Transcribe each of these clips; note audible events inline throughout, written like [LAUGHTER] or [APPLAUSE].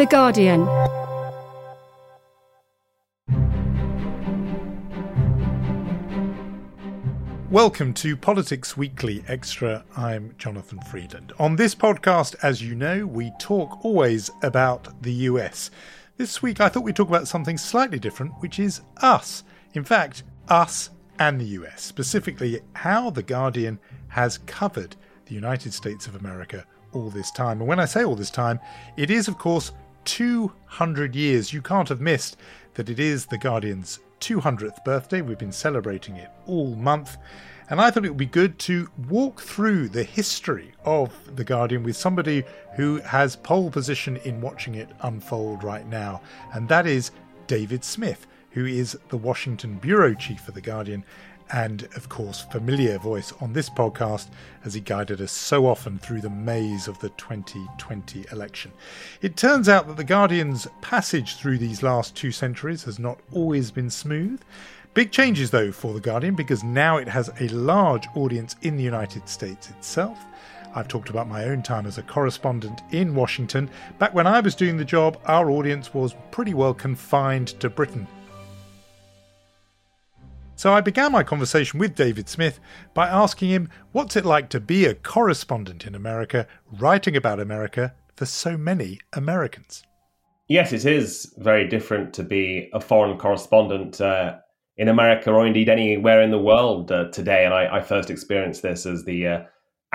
The Guardian. Welcome to Politics Weekly Extra. I'm Jonathan Freedland. On this podcast, as you know, we talk always about the US. This week, I thought we'd talk about something slightly different, which is us. In fact, us and the US, specifically how The Guardian has covered the United States of America all this time. And when I say all this time, it is, of course, 200 years. You can't have missed that it is The Guardian's 200th birthday. We've been celebrating it all month. And I thought it would be good to walk through the history of The Guardian with somebody who has pole position in watching it unfold right now. And that is David Smith, who is the Washington bureau chief for The Guardian and, of course, familiar voice on this podcast as he guided us so often through the maze of the 2020 election. It turns out that The Guardian's passage through these last two centuries has not always been smooth. Big changes, though, for The Guardian because now it has a large audience in the United States itself. I've talked about my own time as a correspondent in Washington. Back when I was doing the job, our audience was pretty well confined to Britain so I began my conversation with David Smith by asking him what's it like to be a correspondent in America, writing about America for so many Americans. Yes, it is very different to be a foreign correspondent uh, in America or indeed anywhere in the world uh, today. And I, I, first experienced this as the uh,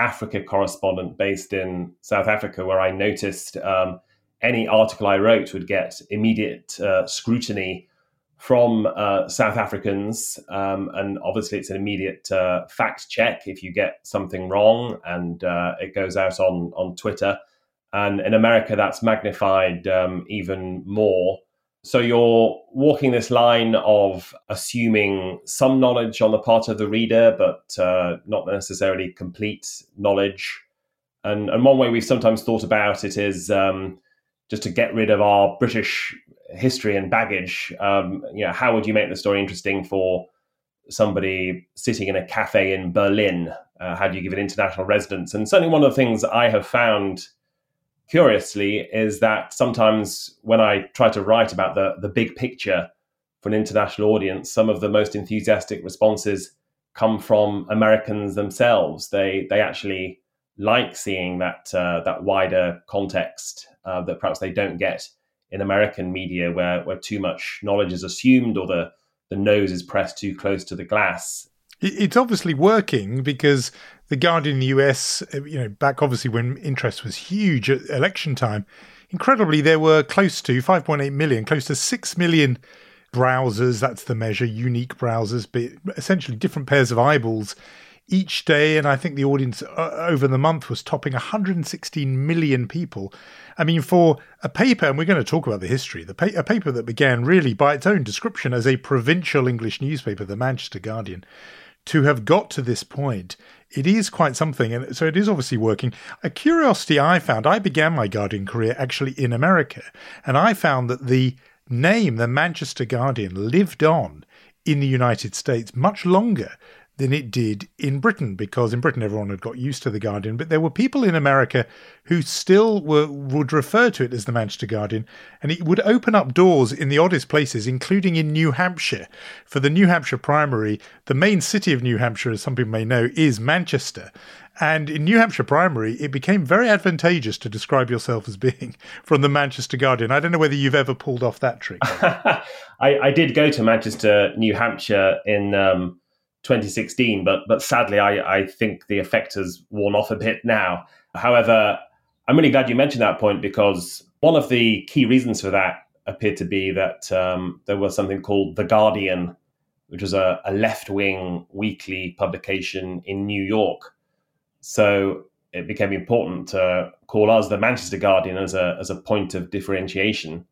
Africa correspondent based in South Africa, where I noticed um, any article I wrote would get immediate uh, scrutiny from uh, South Africans, um, and obviously it's an immediate uh, fact check if you get something wrong, and uh, it goes out on on Twitter. And in America, that's magnified um, even more. So you're walking this line of assuming some knowledge on the part of the reader, but uh, not necessarily complete knowledge. And, and one way we've sometimes thought about it is um, just to get rid of our British history and baggage, um, you know, how would you make the story interesting for somebody sitting in a cafe in Berlin? Uh, how do you give it international resonance? And certainly, one of the things I have found curiously is that sometimes when I try to write about the the big picture for an international audience, some of the most enthusiastic responses come from Americans themselves. They they actually like seeing that uh, that wider context uh, that perhaps they don't get in American media where, where too much knowledge is assumed or the, the nose is pressed too close to the glass. It's obviously working because the Guardian in the US, uh, you know, back obviously when interest was huge at election time, incredibly, there were close to 5.8 million, close to 6 million browsers. That's the measure, unique browsers, but essentially different pairs of eyeballs each day, and I think the audience uh, over the month was topping 116 million people. I mean, for a paper, and we're going to talk about the history, the pa- a paper that began really by its own description as a provincial English newspaper, the Manchester Guardian, to have got to this point, it is quite something. And so it is obviously working. A curiosity I found, I began my Guardian career actually in America, and I found that the name, the Manchester Guardian, lived on in the United States much longer than it did in Britain because in Britain everyone had got used to the Guardian, but there were people in America who still were would refer to it as the Manchester Guardian, and it would open up doors in the oddest places, including in New Hampshire. For the New Hampshire primary, the main city of New Hampshire, as some people may know, is Manchester. And in New Hampshire primary, it became very advantageous to describe yourself as being [LAUGHS] from the Manchester Guardian. I don't know whether you've ever pulled off that trick. [LAUGHS] I, I, did go to Manchester, New Hampshire in um, 2016, but but sadly, I, I think the effect has worn off a bit now. However, I'm really glad you mentioned that point because one of the key reasons for that appeared to be that um, there was something called The Guardian, which was a, a left wing weekly publication in New York. So it became important to call us the Manchester Guardian as a, as a point of differentiation.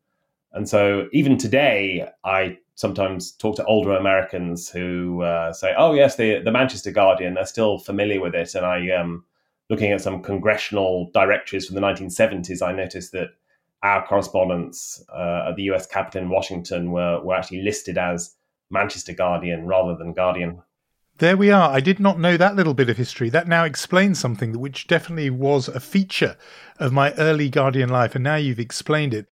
And so even today, I sometimes talk to older Americans who uh, say, "Oh yes, the the Manchester Guardian." They're still familiar with it, and I um, looking at some congressional directories from the 1970s, I noticed that our correspondents uh, at the U.S. Capitol in Washington were were actually listed as Manchester Guardian rather than Guardian. There we are. I did not know that little bit of history. That now explains something which definitely was a feature of my early Guardian life, and now you've explained it.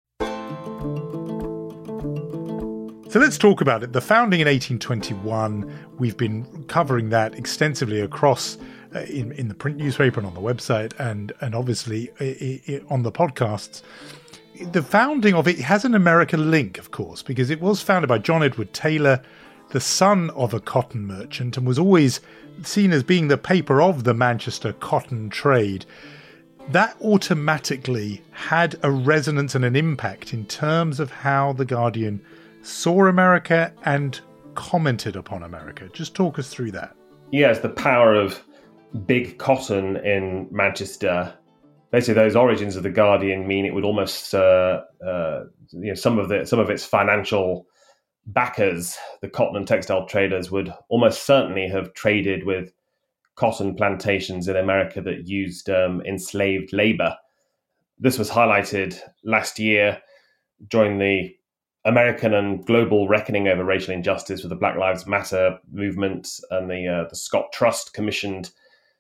So let's talk about it. The founding in 1821, we've been covering that extensively across uh, in, in the print newspaper and on the website and, and obviously on the podcasts. The founding of it has an American link, of course, because it was founded by John Edward Taylor, the son of a cotton merchant, and was always seen as being the paper of the Manchester cotton trade that automatically had a resonance and an impact in terms of how the Guardian saw America and commented upon America. Just talk us through that. Yes, the power of big cotton in Manchester. Basically, those origins of the Guardian mean it would almost, uh, uh, you know, some of the some of its financial backers, the cotton and textile traders, would almost certainly have traded with cotton plantations in America that used um, enslaved labor. This was highlighted last year during the American and global reckoning over racial injustice with the Black Lives Matter movement and the uh, the Scott Trust commissioned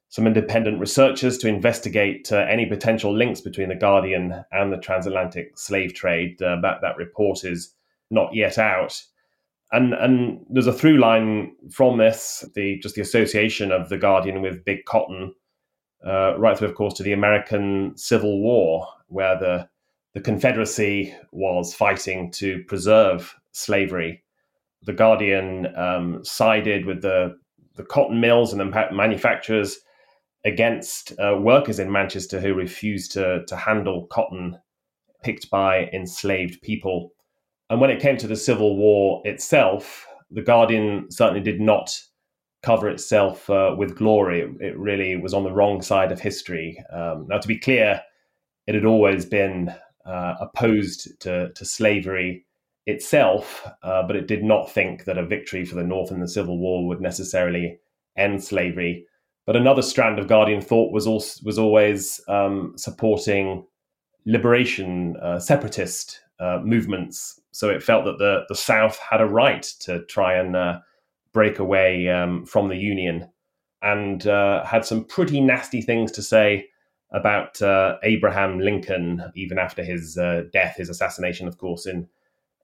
some independent researchers to investigate uh, any potential links between the Guardian and the transatlantic slave trade. Uh, that that report is not yet out, and and there's a through line from this the just the association of the Guardian with big cotton, uh, right through, of course, to the American Civil War, where the the Confederacy was fighting to preserve slavery. The Guardian um, sided with the, the cotton mills and the manufacturers against uh, workers in Manchester who refused to, to handle cotton picked by enslaved people. And when it came to the Civil War itself, the Guardian certainly did not cover itself uh, with glory. It, really was on the wrong side of history. Um, now, to be clear, it had always been uh, opposed to, to slavery itself, uh, but it did not think that a victory for the North in the Civil War would necessarily end slavery. But another strand of Guardian thought was also, was always um, supporting liberation, uh, separatist uh, movements. So it felt that the the South had a right to try and uh, break away um, from the Union, and had some pretty nasty things to say about uh, Abraham Lincoln, even after his uh, death, his assassination, of course, in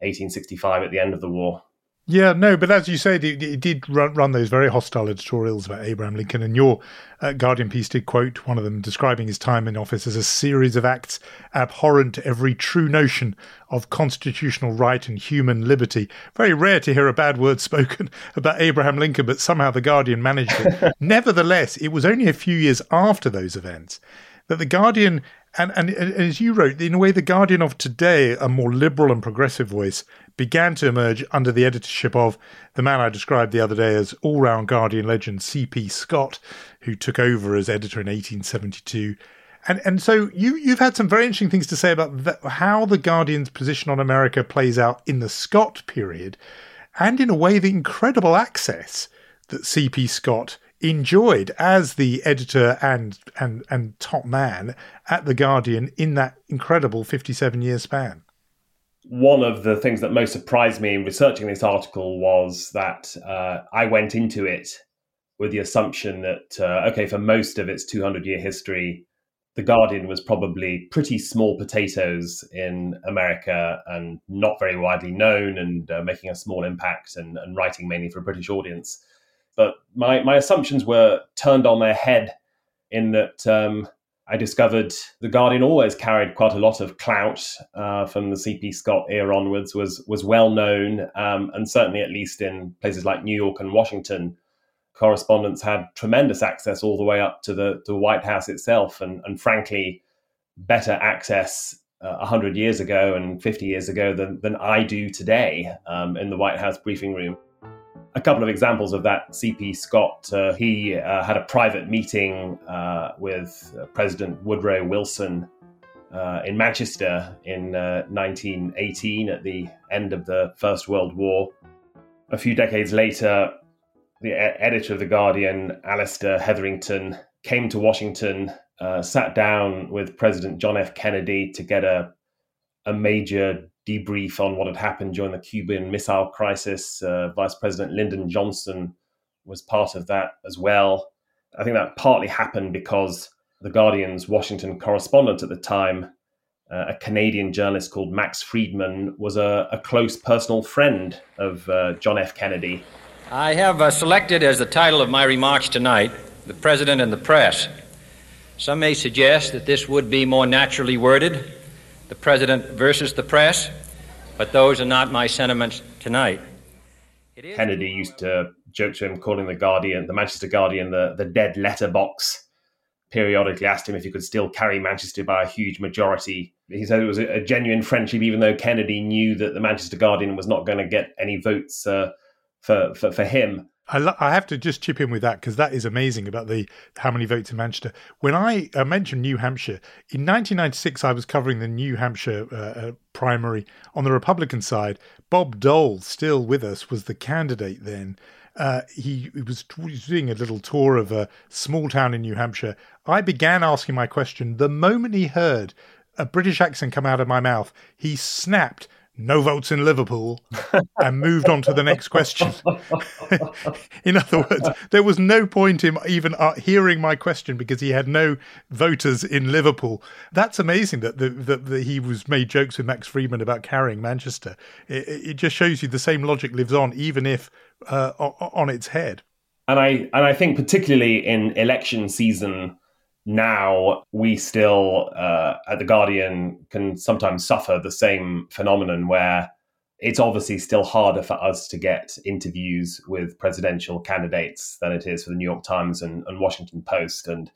1865 at the end of the war. Yeah, no, but as you said, it, it did run, run, those very hostile editorials about Abraham Lincoln, and your uh, Guardian piece did quote one of them describing his time in office as a series of acts abhorrent to every true notion of constitutional right and human liberty. Very rare to hear a bad word spoken [LAUGHS] about Abraham Lincoln, but somehow the Guardian managed it. [LAUGHS] Nevertheless, it was only a few years after those events that the Guardian and, and, as you wrote, in a way, the Guardian of today, a more liberal and progressive voice, began to emerge under the editorship of the man I described the other day as all round Guardian legend, C.P. Scott, who took over as editor in 1872. And, and so you, you've had some very interesting things to say about how the Guardian's position on America plays out in the Scott period, and in a way, the incredible access that C.P. Scott enjoyed as the editor and and and top man at the Guardian in that incredible 57 year span. One of the things that most surprised me in researching this article was that uh, I went into it with the assumption that, uh, okay, for most of its 200 year history, The Guardian was probably pretty small potatoes in America and not very widely known and uh, making a small impact and, and, writing mainly for a British audience. But my, my assumptions were turned on their head in that um, I discovered The Guardian always carried quite a lot of clout uh, from the C.P. Scott era onwards, was, was well known, um, and certainly at least in places like New York and Washington correspondents had tremendous access all the way up to the, the White House itself, and, and frankly, better access uh, 100 years ago and 50 years ago than, than I do today um, in the White House briefing room. A couple of examples of that CP Scott, uh, he uh, had a private meeting uh, with uh, President Woodrow Wilson uh, in Manchester in 1918 at the end of the First World War. A few decades later, the editor of The Guardian, Alistair Hetherington, came to Washington, uh, sat down with President John F. Kennedy to get a, a major debrief on what had happened during the Cuban Missile Crisis. Uh, Vice President Lyndon Johnson was part of that as well. I think that partly happened because The Guardian's Washington correspondent at the time, uh, a Canadian journalist called Max Freedman, was a, a close personal friend of uh, John F. Kennedy I have uh, selected as the title of my remarks tonight The President and the Press. Some may suggest that this would be more naturally worded the President versus the press, but those are not my sentiments tonight. Kennedy used to joke to him, calling the Guardian, the Manchester Guardian, the, the dead letterbox. Periodically asked him if he could still carry Manchester by a huge majority. He said it was a, a genuine friendship, even though Kennedy knew that the Manchester Guardian was not going to get any votes uh, for for, for him. I, lo- I have to just chip in with that because that is amazing about the how many votes in Manchester. When I uh, mentioned New Hampshire in 1996, I was covering the New Hampshire uh, uh, primary on the Republican side. Bob Dole, still with us, was the candidate then. Uh, he, he, was doing a little tour of a small town in New Hampshire. I began asking my question the moment he heard a British accent come out of my mouth. He snapped no votes in Liverpool and moved on to the next question. [LAUGHS] in other words, there was no point in even uh, hearing my question because he had no voters in Liverpool. That's amazing that, the, that, he was made jokes with Max Freedman about carrying Manchester. It, it just shows you the same logic lives on, even if uh, on its head. And I and I think particularly in election season now we still uh, at the Guardian can sometimes suffer the same phenomenon where it's obviously still harder for us to get interviews with presidential candidates than it is for the New York Times and, and Washington Post, and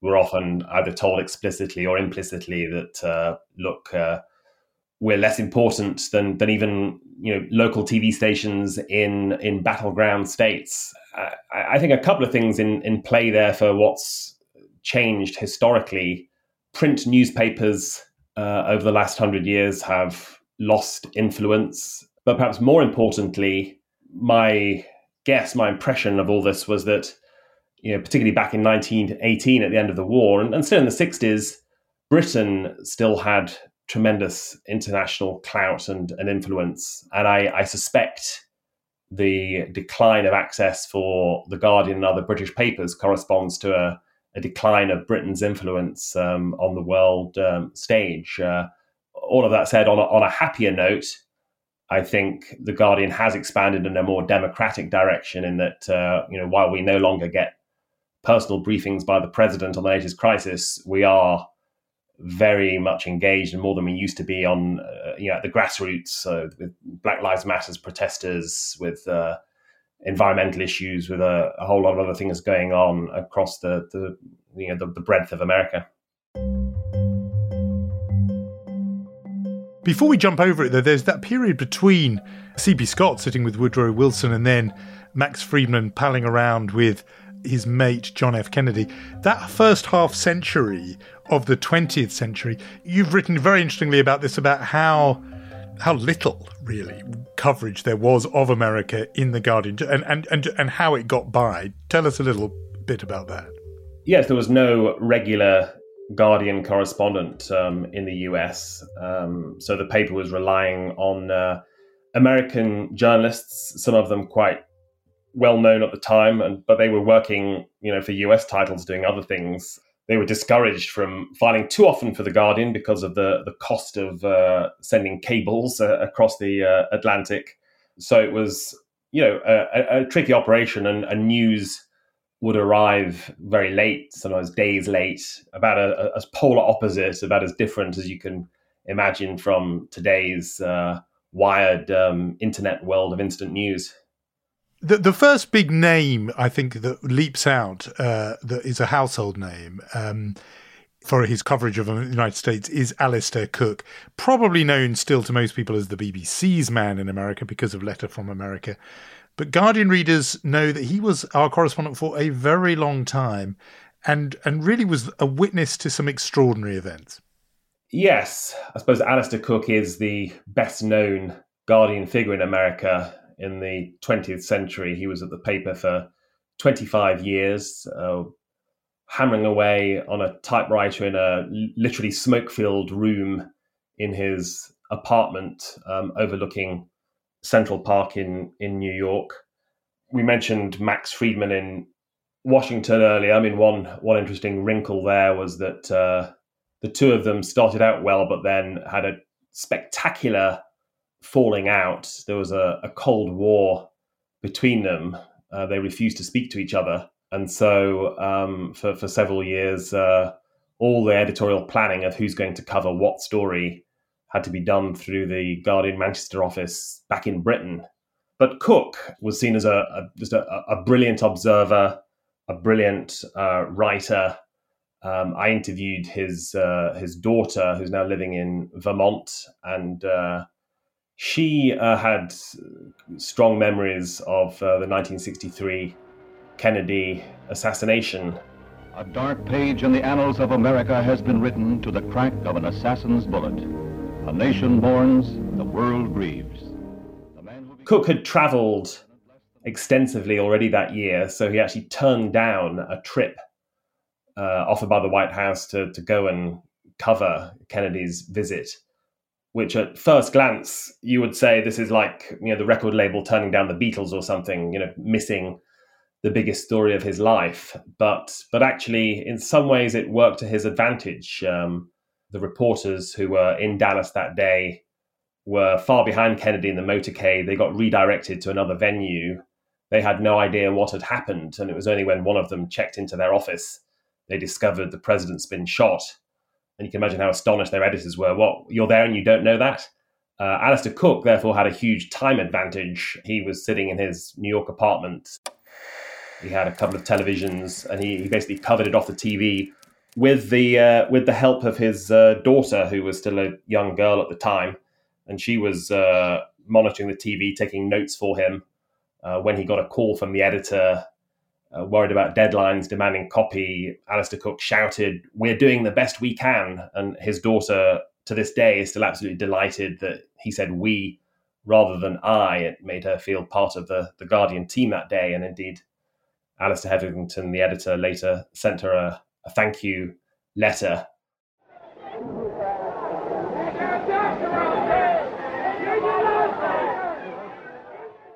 we're often either told explicitly or implicitly that uh, look. Uh, we're less important than than even you know local TV stations in in battleground states. I, I think a couple of things in in play there for what's changed historically. Print newspapers uh, over the last hundred years have lost influence. But perhaps more importantly, my guess, my impression of all this was that, you know, particularly back in 1918 at the end of the war and, and still in the 60s, Britain still had tremendous international clout and, and influence. And I, I, suspect the decline of access for The Guardian and other British papers corresponds to a, a decline of Britain's influence um, on the world um, stage. Uh, all of that said, on a, on a happier note, I think the Guardian has expanded in a more democratic direction. In that, uh, you know, while we no longer get personal briefings by the president on the latest crisis, we are very much engaged and more than we used to be on, uh, you know, at the grassroots so with Black Lives Matters protesters, with uh, environmental issues, with a, a, whole lot of other things going on across the, the you know the, the breadth of America. Before we jump over it, though, there's that period between C.P. Scott sitting with Woodrow Wilson and then Max Freedman palling around with his mate John F. Kennedy. That first half century of the 20th century, you've written very interestingly about this about how how little really coverage there was of America in the Guardian and, and, and, and how it got by. Tell us a little bit about that. Yes, there was no regular Guardian correspondent um, in the US. Um, so the paper was relying on uh, American journalists, some of them quite well known at the time, and but they were working, you know, for US titles, doing other things. They were discouraged from filing too often for the Guardian because of the the cost of uh, sending cables uh, across the uh, Atlantic. So it was, you know, a, a tricky operation, and, and news would arrive very late, sometimes days late, about a, a, as polar opposite, about as different as you can imagine from today's uh, wired um, internet world of instant news. The, the first big name I think that leaps out uh, that is a household name um, for his coverage of the United States is Alistair Cooke, probably known still to most people as the BBC's man in America because of Letter from America. But Guardian readers know that he was our correspondent for a very long time and and really was a witness to some extraordinary events. Yes, I suppose Alistair Cooke is the best known Guardian figure in America in the 20th century. He was at the paper for 25 years, uh, hammering away on a typewriter in a literally smoke filled room in his apartment um, overlooking Central Park in, in New York. We mentioned Max Freedman in Washington earlier. I mean, one, one interesting wrinkle there was that. Uh, the two of them started out well, but then had a spectacular falling out. There was a, a cold war between them. Uh, they refused to speak to each other, and so um, for for several years, uh, all the editorial planning of who's going to cover what story had to be done through the Guardian Manchester office back in Britain. But Cooke was seen as a, a just a, a, brilliant observer, a brilliant uh, writer, um, I interviewed his uh, his daughter, who's now living in Vermont, and uh, she uh, had strong memories of uh, the 1963 Kennedy assassination. A dark page in the annals of America has been written to the crack of an assassin's bullet. A nation mourns, the world grieves. Cooke had traveled extensively already that year, so he actually turned down a trip uh, offered by the White House to to go and cover Kennedy's visit, which at first glance you would say this is like you know the record label turning down the Beatles or something, you know, missing the biggest story of his life. But but actually, in some ways, it worked to his advantage. Um, the reporters who were in Dallas that day were far behind Kennedy in the motorcade. They got redirected to another venue. They had no idea what had happened, and it was only when one of them checked into their office they discovered the president's been shot. And you can imagine how astonished their editors were. What, you're there and you don't know that? Uh, Alistair Cooke, therefore, had a huge time advantage. He was sitting in his New York apartment. He had a couple of televisions, and he, he basically covered it off the TV with the uh, with the help of his uh, daughter, who was still a young girl at the time, and she was uh, monitoring the TV, taking notes for him. Uh, when he got a call from the editor uh, worried about deadlines, demanding copy, Alistair Cooke shouted, We're doing the best we can. And his daughter, to this day, is still absolutely delighted that he said we rather than I. It made her feel part of the, the Guardian team that day. And indeed, Alistair Hetherington, the editor, later sent her a, a thank you letter.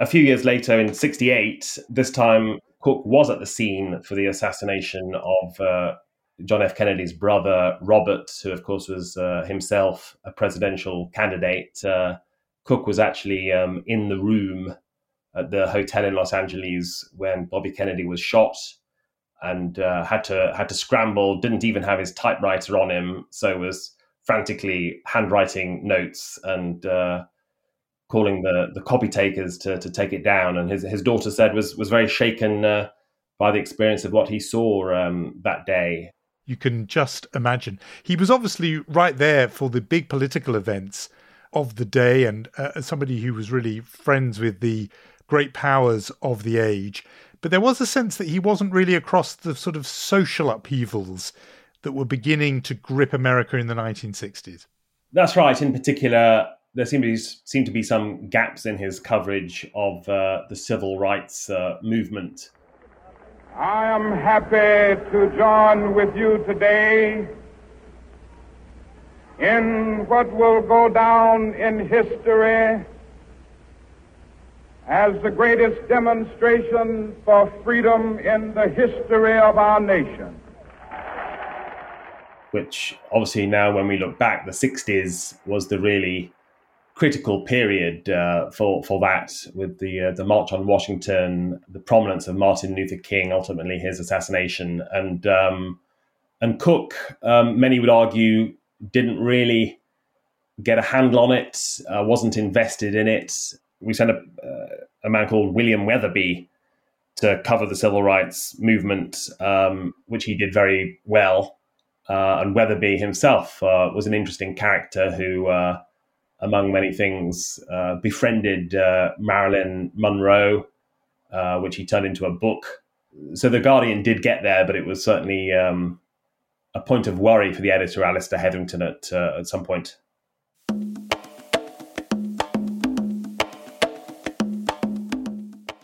A few years later, in 68, this time Cooke was at the scene for the assassination of uh, John F. Kennedy's brother, Robert, who, of course, was uh, himself a presidential candidate. Uh, Cooke was actually um, in the room at the hotel in Los Angeles when Bobby Kennedy was shot and uh, had to had to scramble. Didn't even have his typewriter on him, so was frantically handwriting notes and uh, calling the the copy takers to to take it down. And his his daughter said was was very shaken uh, by the experience of what he saw um, that day. You can just imagine. He was obviously right there for the big political events of the day, and uh, somebody who was really friends with the great powers of the age. But there was a sense that he wasn't really across the sort of social upheavals that were beginning to grip America in the 1960s. That's right. In particular, there seem to be, seem to be some gaps in his coverage of uh, the civil rights uh, movement. I am happy to join with you today in what will go down in history as the greatest demonstration for freedom in the history of our nation. Which obviously now, when we look back, the 60s was the really critical period uh, for for that, with the uh, the March on Washington, the prominence of Martin Luther King, ultimately his assassination, and um, and Cooke. Um, many would argue didn't really get a handle on it, uh, wasn't invested in it. We sent a, uh, a man called William Weatherby to cover the civil rights movement, um, which he did very well. Uh, and Weatherby himself uh, was an interesting character who, among many things, uh, befriended Marilyn Monroe, which he turned into a book. So the Guardian did get there, but it was certainly um, a point of worry for the editor, Alistair Hetherington, at at some point.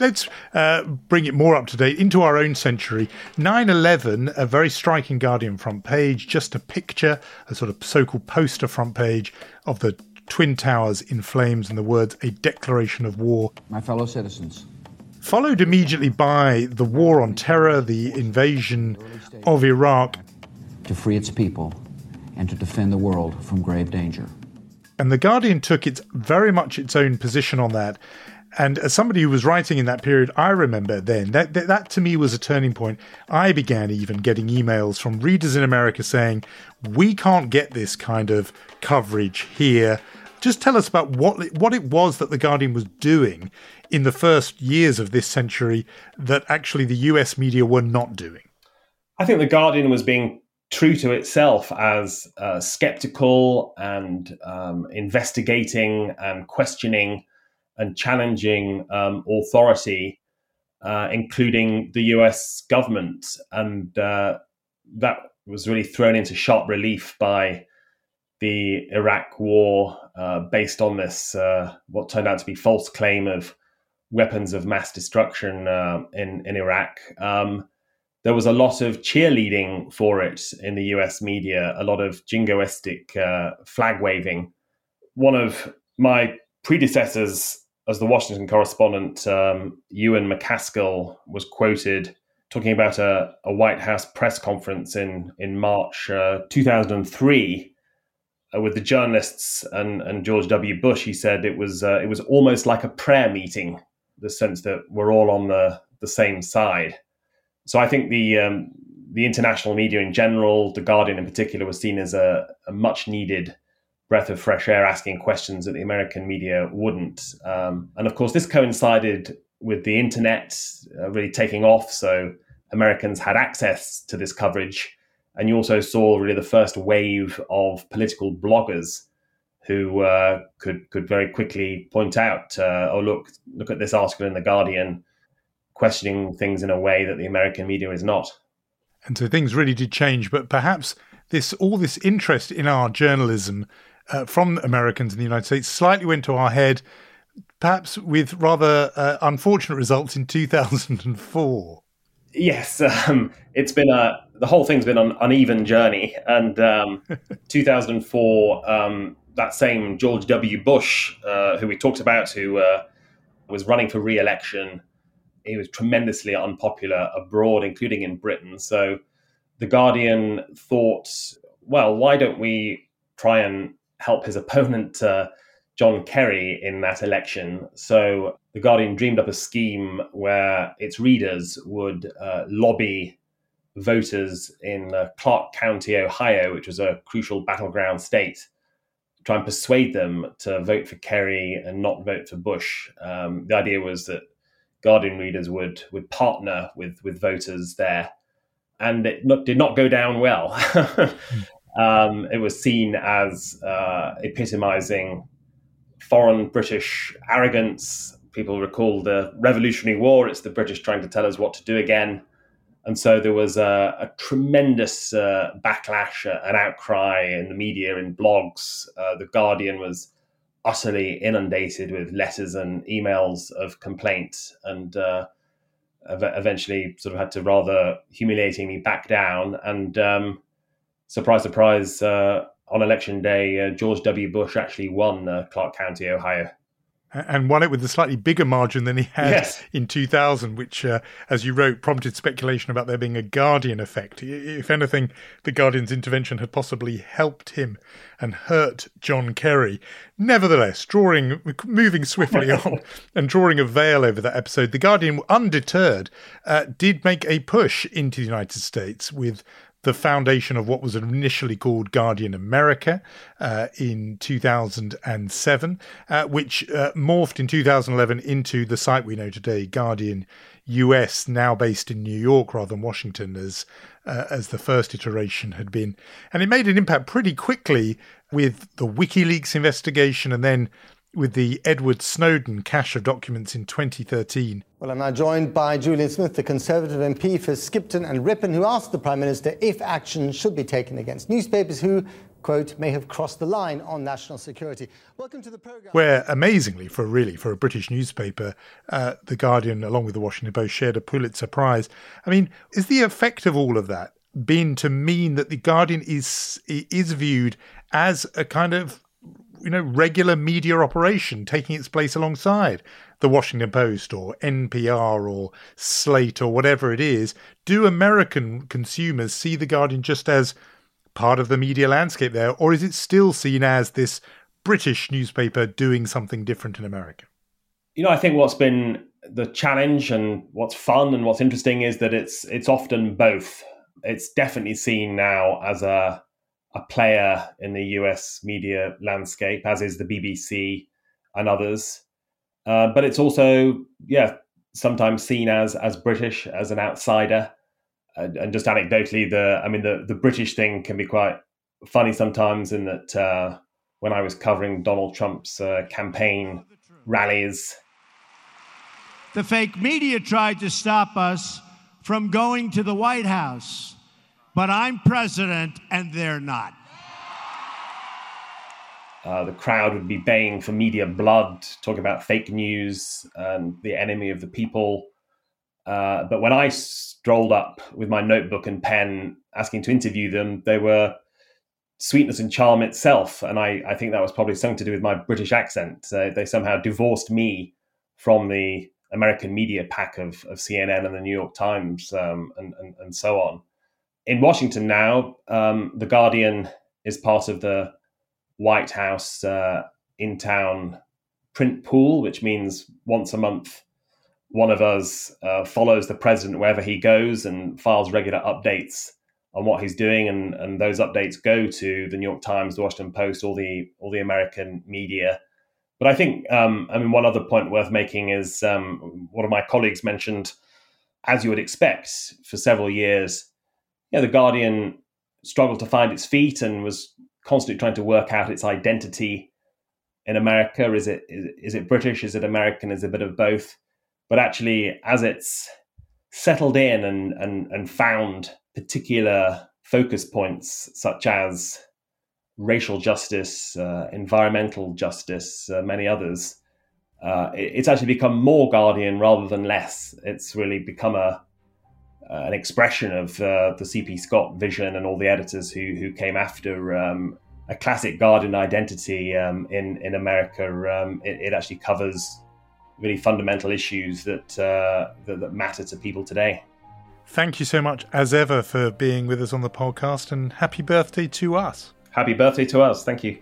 let's uh, bring it more up to date into our own century. 9 11, a very striking Guardian front page, just a picture, a sort of so called poster front page of the Twin Towers in flames and the words, a declaration of war. My fellow citizens. Followed immediately by the war on terror, the invasion of Iraq. To free its people and to defend the world from grave danger. And the Guardian took its very much its own position on that. And as somebody who was writing in that period, I remember then that, that, that to me was a turning point. I began even getting emails from readers in America saying, "We can't get this kind of coverage here." Just tell us about what what it was that the Guardian was doing in the first years of this century that actually the U.S. media were not doing. I think the Guardian was being true to itself as uh, skeptical and um, investigating and questioning and challenging um, authority, uh, including the US government. And uh, that was really thrown into sharp relief by the Iraq war uh, based on this, uh, what turned out to be false claim of weapons of mass destruction uh, in, in Iraq. Um, there was a lot of cheerleading for it in the US media, a lot of jingoistic uh, flag waving. One of my predecessors as the Washington correspondent, um, Ewan MacAskill was quoted talking about a, a, White House press conference in in March uh, 2003 uh, with the journalists and, and George W. Bush. He said it was uh, it was almost like a prayer meeting, the sense that we're all on the the same side. So I think the um, the international media in general, the Guardian in particular, was seen as a, a much needed breath of fresh air asking questions that the American media wouldn't. Um, and of course, this coincided with the internet uh, really taking off. So Americans had access to this coverage. And you also saw really the first wave of political bloggers who uh, could could very quickly point out, uh, oh look, look at this article in the Guardian, questioning things in a way that the American media is not. And so things really did change, but perhaps this all this interest in our journalism uh, from Americans in the United States slightly went to our head, perhaps with rather uh, unfortunate results in 2004. Yes, um, it's been a the whole thing's been an uneven journey, and um, [LAUGHS] 2004, um, that same George W. Bush, uh, who we talked about, who uh, was running for re-election, he was tremendously unpopular abroad, including in Britain. So, the Guardian thought, well, why don't we try and help his opponent, uh, John Kerry, in that election. So The Guardian dreamed up a scheme where its readers would uh, lobby voters in uh, Clark County, Ohio, which was a crucial battleground state, try and persuade them to vote for Kerry and not vote for Bush. Um, the idea was that Guardian readers would would partner with with voters there, and it not, did not go down well. [LAUGHS] Um, it was seen as uh, epitomizing foreign British arrogance. People recall the Revolutionary War. It's the British trying to tell us what to do again. And so there was a, a tremendous uh, backlash, uh, an outcry in the media, in blogs. Uh, the Guardian was utterly inundated with letters and emails of complaint and uh, eventually sort of had to rather humiliatingly back down. And um, surprise, surprise, uh, on election day, uh, George W. Bush actually won uh, Clark County, Ohio. and won it with a slightly bigger margin than he had yes. in 2000, which, uh, as you wrote, prompted speculation about there being a Guardian effect. If anything, the Guardian's intervention had possibly helped him and hurt John Kerry. Nevertheless, drawing, moving swiftly on [LAUGHS] and drawing a veil over that episode, the Guardian, undeterred, uh, did make a push into the United States with the foundation of what was initially called Guardian America uh, in 2007, uh, which uh, morphed in 2011 into the site we know today, Guardian US, now based in New York rather than Washington, as uh, as the first iteration had been, and it made an impact pretty quickly with the WikiLeaks investigation, and then with the Edward Snowden cache of documents in 2013. Well, I'm now joined by Julian Smith, the Conservative MP for Skipton and Ripon, who asked the Prime Minister if action should be taken against newspapers who, quote, may have crossed the line on national security. Welcome to the programme. Where, amazingly, for really, for a British newspaper, uh, The Guardian, along with the Washington Post, shared a Pulitzer Prize. I mean, is the effect of all of that been to mean that The Guardian is is viewed as a kind of you know, regular media operation taking its place alongside the Washington Post or NPR or Slate or whatever it is. Do American consumers see The Guardian just as part of the media landscape there, or is it still seen as this British newspaper doing something different in America? You know, I think what's been the challenge and what's fun and what's interesting is that it's it's often both. It's definitely seen now as a a player in the US media landscape, as is the BBC and others. Uh, but it's also, yeah, sometimes seen as as British, as an outsider. And, and, just anecdotally, the I mean, the the British thing can be quite funny sometimes. In that, uh, when I was covering Donald Trump's uh, campaign rallies, the fake media tried to stop us from going to the White House but I'm president and they're not. Uh, the crowd would be baying for media blood, talking about fake news and the enemy of the people. Uh, but when I strolled up with my notebook and pen asking to interview them, they were sweetness and charm itself. And I, I think that was probably something to do with my British accent. Uh, they somehow divorced me from the American media pack of, of CNN and the New York Times um, and, and, and so on in Washington now, um, the Guardian is part of the White House uh, in town print pool, which means once a month, one of us uh, follows the president wherever he goes and files regular updates on what he's doing, and, and those updates go to the New York Times, the Washington Post, all the all the American media. But I think, um, I mean, one other point worth making is um, one of my colleagues mentioned, as you would expect, for several years you know, the Guardian struggled to find its feet and was constantly trying to work out its identity in America. Is it is, is it British? Is it American? Is it a bit of both? But actually, as it's settled in and and and found particular focus points such as racial justice, uh, environmental justice, uh, many others, uh, it, it's actually become more Guardian rather than less. It's really become a uh, an expression of uh, the CP Scott vision and all the editors who who came after um, a classic Guardian identity um, in in America. Um, it, it, actually covers really fundamental issues that, uh, that, that matter to people today. Thank you so much, as ever, for being with us on the podcast, and happy birthday to us. Happy birthday to us. Thank you.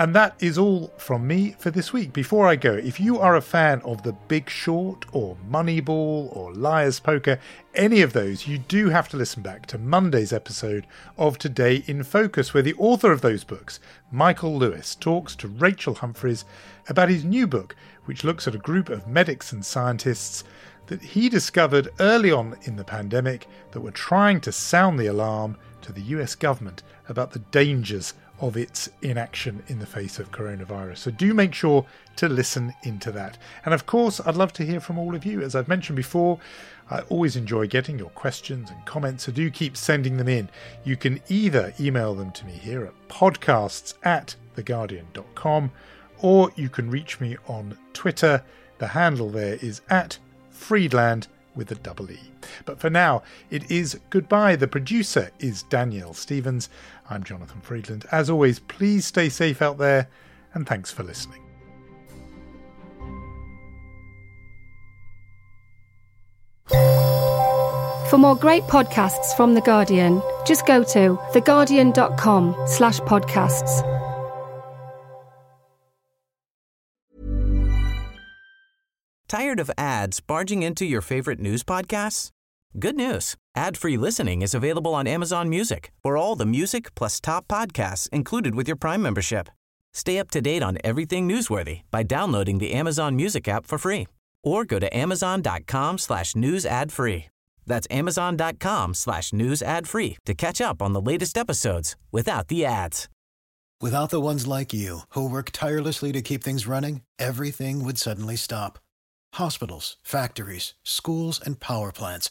And that is all from me for this week. Before I go, if you are a fan of The Big Short or Moneyball or Liar's Poker, any of those, you do have to listen back to Monday's episode of Today in Focus, where the author of those books, Michael Lewis, talks to Rachel Humphreys about his new book, which looks at a group of medics and scientists that he discovered early on in the pandemic that were trying to sound the alarm to the US government about the dangers of its inaction in the face of coronavirus. So do make sure to listen into that. And of course, I'd love to hear from all of you. As I've mentioned before, I always enjoy getting your questions and comments, so do keep sending them in. You can either email them to me here at podcasts at theguardian.com or you can reach me on Twitter. The handle there is at Freedland with a double E. But for now, it is goodbye. The producer is Danielle Stevens. I'm Jonathan Freedland. As always, please stay safe out there, and thanks for listening. For more great podcasts from The Guardian, just go to theguardian.com slash podcasts. Tired of ads barging into your favorite news podcasts? Good news. Ad-free listening is available on Amazon Music for all the music plus top podcasts included with your Prime membership. Stay up to date on everything newsworthy by downloading the Amazon Music app for free or go to amazon.com slash news ad free. That's amazon.com slash news ad free to catch up on the latest episodes without the ads. Without the ones like you who work tirelessly to keep things running, everything would suddenly stop. Hospitals, factories, schools, and power plants,